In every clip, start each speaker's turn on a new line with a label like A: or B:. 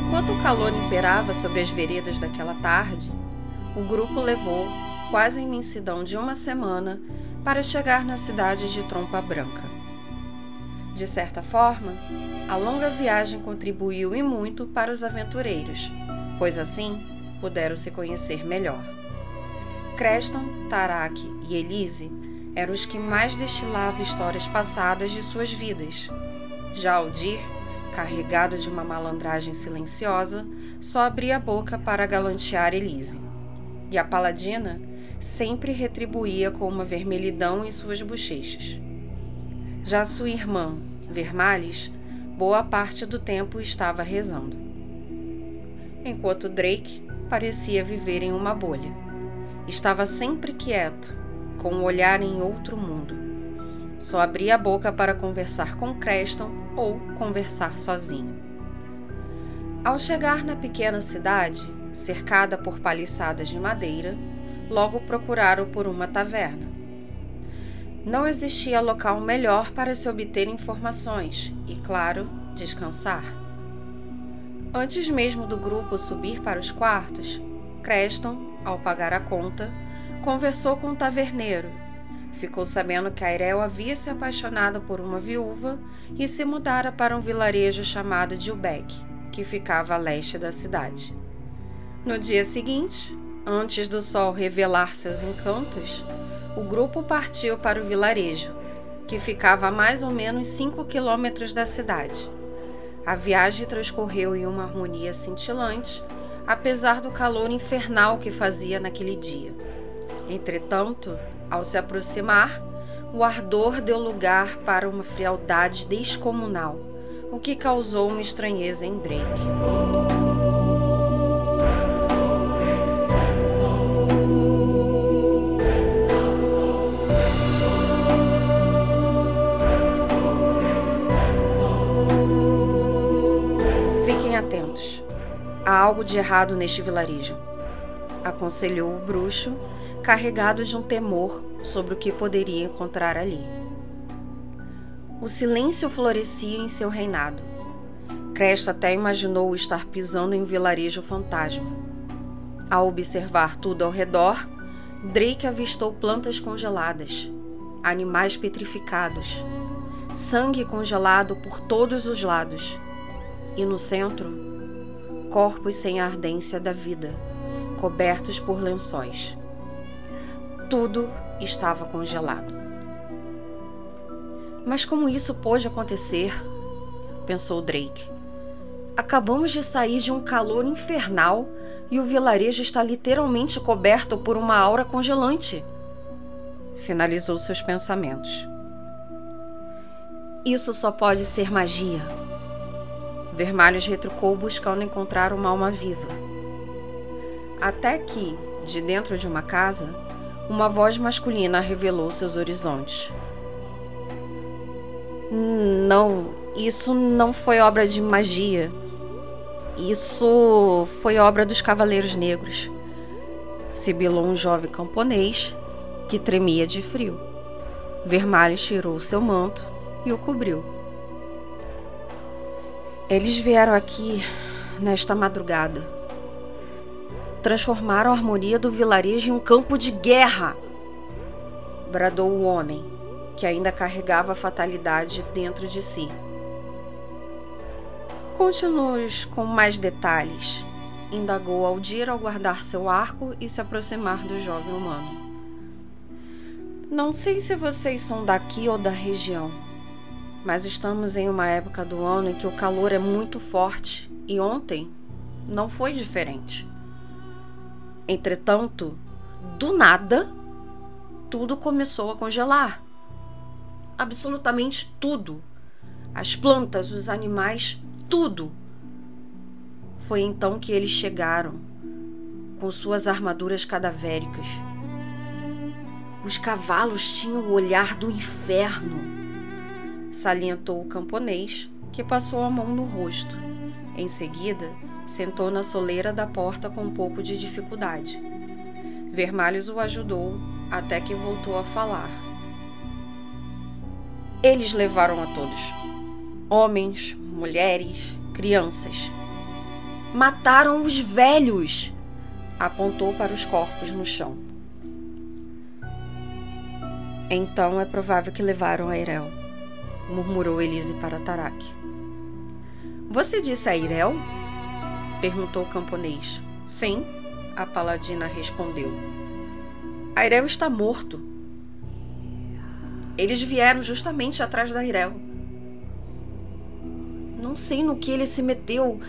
A: Enquanto o calor imperava sobre as veredas daquela tarde, o grupo levou quase a imensidão de uma semana para chegar na cidade de Trompa Branca. De certa forma, a longa viagem contribuiu e muito para os aventureiros, pois assim puderam se conhecer melhor. Creston, Tarak e Elise eram os que mais destilavam histórias passadas de suas vidas. Já Aldir, carregado de uma malandragem silenciosa, só abria a boca para galantear Elise. E a paladina sempre retribuía com uma vermelhidão em suas bochechas. Já sua irmã, Vermales, boa parte do tempo estava rezando. Enquanto Drake parecia viver em uma bolha. Estava sempre quieto, com o um olhar em outro mundo. Só abria a boca para conversar com Creston ou conversar sozinho. Ao chegar na pequena cidade, cercada por paliçadas de madeira, logo procuraram por uma taverna. Não existia local melhor para se obter informações e, claro, descansar. Antes mesmo do grupo subir para os quartos, Creston, ao pagar a conta, conversou com o taverneiro. Ficou sabendo que Airel havia se apaixonado por uma viúva e se mudara para um vilarejo chamado Dilbeck, que ficava a leste da cidade. No dia seguinte, Antes do sol revelar seus encantos, o grupo partiu para o vilarejo, que ficava a mais ou menos 5 quilômetros da cidade. A viagem transcorreu em uma harmonia cintilante, apesar do calor infernal que fazia naquele dia. Entretanto, ao se aproximar, o ardor deu lugar para uma frialdade descomunal, o que causou uma estranheza em Drake. Há algo de errado neste vilarejo, aconselhou o bruxo, carregado de um temor sobre o que poderia encontrar ali. O silêncio florescia em seu reinado. Cresta até imaginou estar pisando em um vilarejo fantasma. Ao observar tudo ao redor, Drake avistou plantas congeladas, animais petrificados, sangue congelado por todos os lados, e no centro, corpos sem a ardência da vida, cobertos por lençóis. Tudo estava congelado. Mas como isso pôde acontecer? pensou Drake. Acabamos de sair de um calor infernal e o vilarejo está literalmente coberto por uma aura congelante. Finalizou seus pensamentos. Isso só pode ser magia, Vermalhos retrucou buscando encontrar uma alma viva. Até que, de dentro de uma casa, uma voz masculina revelou seus horizontes. Não, isso não foi obra de magia. Isso foi obra dos Cavaleiros Negros. Sibilou um jovem camponês que tremia de frio. Vermalhos tirou seu manto e o cobriu. Eles vieram aqui nesta madrugada. Transformaram a harmonia do vilarejo em um campo de guerra. Bradou o homem, que ainda carregava a fatalidade dentro de si. Conte-nos com mais detalhes, indagou Aldir ao guardar seu arco e se aproximar do jovem humano. Não sei se vocês são daqui ou da região mas estamos em uma época do ano em que o calor é muito forte e ontem não foi diferente. Entretanto, do nada, tudo começou a congelar. Absolutamente tudo. As plantas, os animais, tudo. Foi então que eles chegaram, com suas armaduras cadavéricas. Os cavalos tinham o olhar do inferno salientou o camponês, que passou a mão no rosto. Em seguida, sentou na soleira da porta com um pouco de dificuldade. Vermalhos o ajudou até que voltou a falar. Eles levaram a todos: homens, mulheres, crianças. Mataram os velhos! Apontou para os corpos no chão. Então é provável que levaram a Irel, murmurou Elise para Tarak. Você disse a Irel? Perguntou o camponês. Sim, a paladina respondeu. Airel está morto. Eles vieram justamente atrás da Airel. Não sei no que ele se meteu,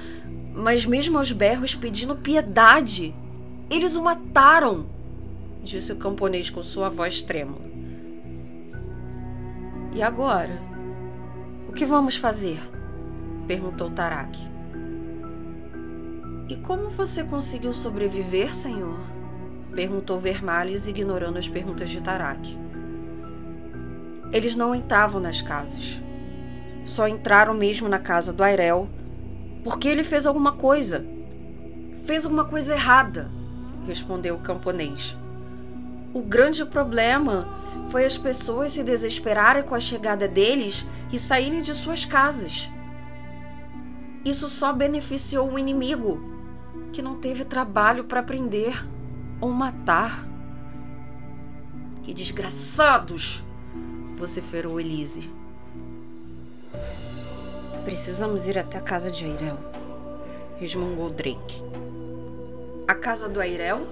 A: mas mesmo aos berros pedindo piedade, eles o mataram, disse o camponês com sua voz trêmula. E agora? O que vamos fazer? perguntou Tarak. E como você conseguiu sobreviver, senhor? Perguntou Vermales, ignorando as perguntas de Tarak. Eles não entravam nas casas. Só entraram mesmo na casa do Airel porque ele fez alguma coisa. Fez alguma coisa errada, respondeu o camponês. O grande problema foi as pessoas se desesperarem com a chegada deles e saírem de suas casas. Isso só beneficiou o inimigo, que não teve trabalho para prender ou matar. Que desgraçados! vociferou Elise. Precisamos ir até a casa de Airel, resmungou Drake. A casa do Airel?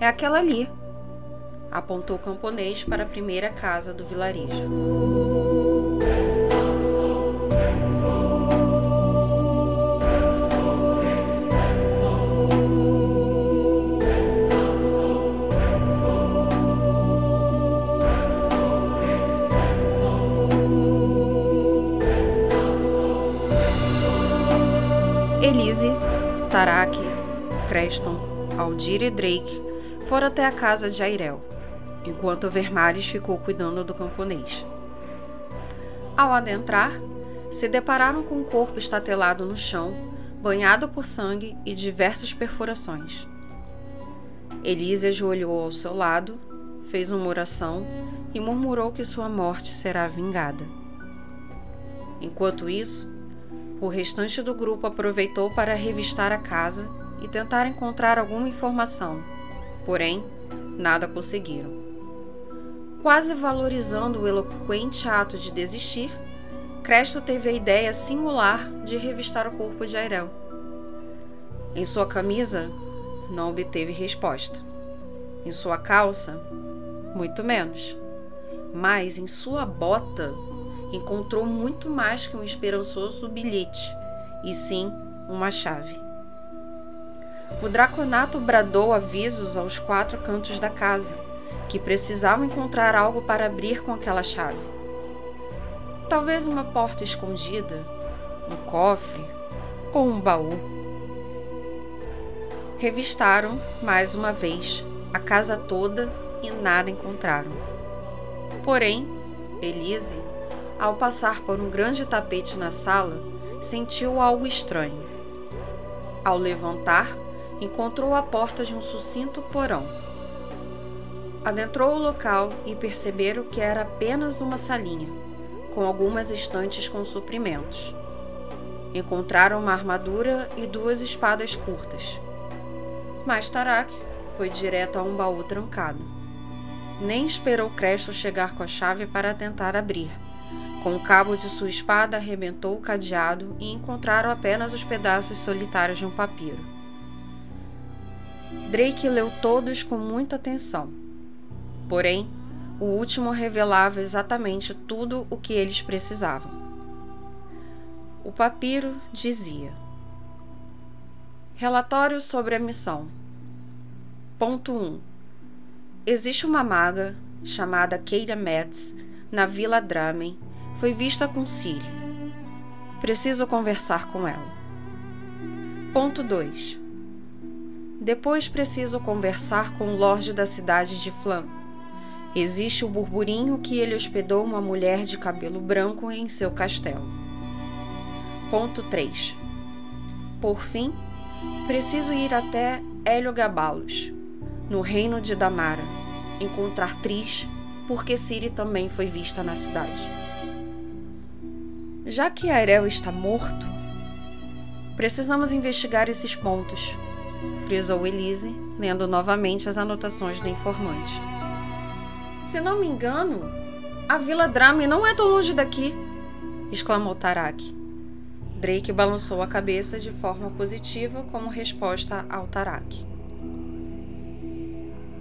A: É aquela ali, apontou o camponês para a primeira casa do vilarejo. Elise, Tarak, Creston, Aldir e Drake foram até a casa de Airel, enquanto Vermales ficou cuidando do camponês. Ao adentrar, se depararam com um corpo estatelado no chão, banhado por sangue e diversas perfurações. Elise ajoelhou ao seu lado, fez uma oração e murmurou que sua morte será vingada. Enquanto isso, o restante do grupo aproveitou para revistar a casa e tentar encontrar alguma informação, porém, nada conseguiram. Quase valorizando o eloquente ato de desistir, Cresto teve a ideia singular de revistar o corpo de Airel. Em sua camisa, não obteve resposta. Em sua calça, muito menos. Mas em sua bota, encontrou muito mais que um esperançoso bilhete, e sim uma chave. O Draconato bradou avisos aos quatro cantos da casa, que precisavam encontrar algo para abrir com aquela chave. Talvez uma porta escondida, um cofre ou um baú. Revistaram, mais uma vez, a casa toda e nada encontraram. Porém, Elise ao passar por um grande tapete na sala, sentiu algo estranho. Ao levantar, encontrou a porta de um sucinto porão. Adentrou o local e perceberam que era apenas uma salinha, com algumas estantes com suprimentos. Encontraram uma armadura e duas espadas curtas. Mas Tarak foi direto a um baú trancado. Nem esperou Cresto chegar com a chave para tentar abrir com o cabo de sua espada arrebentou o cadeado e encontraram apenas os pedaços solitários de um papiro. Drake leu todos com muita atenção. Porém, o último revelava exatamente tudo o que eles precisavam. O papiro dizia: Relatório sobre a missão. Ponto 1. Existe uma maga chamada Keira Metz na Vila Dramen foi vista com Ciri. Preciso conversar com ela. Ponto 2. Depois preciso conversar com o Lorde da cidade de Flam. Existe o burburinho que ele hospedou uma mulher de cabelo branco em seu castelo. Ponto 3. Por fim, preciso ir até Hélio Gabalos, no reino de Damara, encontrar Tris, porque Ciri também foi vista na cidade. Já que Airel está morto, Precisamos investigar esses pontos, frisou Elise, lendo novamente as anotações do informante. Se não me engano, a Vila Drame não é tão longe daqui, exclamou Tarak. Drake balançou a cabeça de forma positiva como resposta ao Tarak.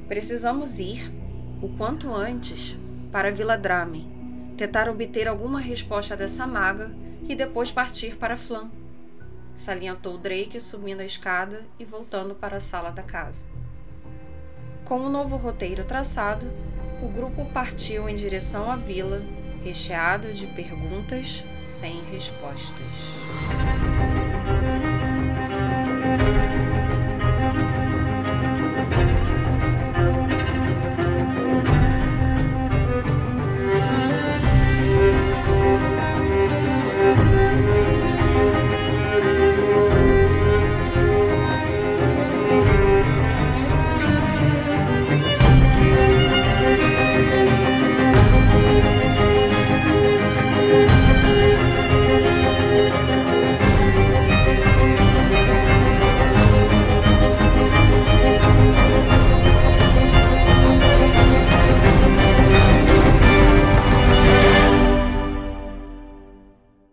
A: Precisamos ir, o quanto antes, para a Vila Drame, tentar obter alguma resposta dessa maga e depois partir para Flan salientou Drake subindo a escada e voltando para a sala da casa. Com o novo roteiro traçado, o grupo partiu em direção à vila, recheado de perguntas sem respostas.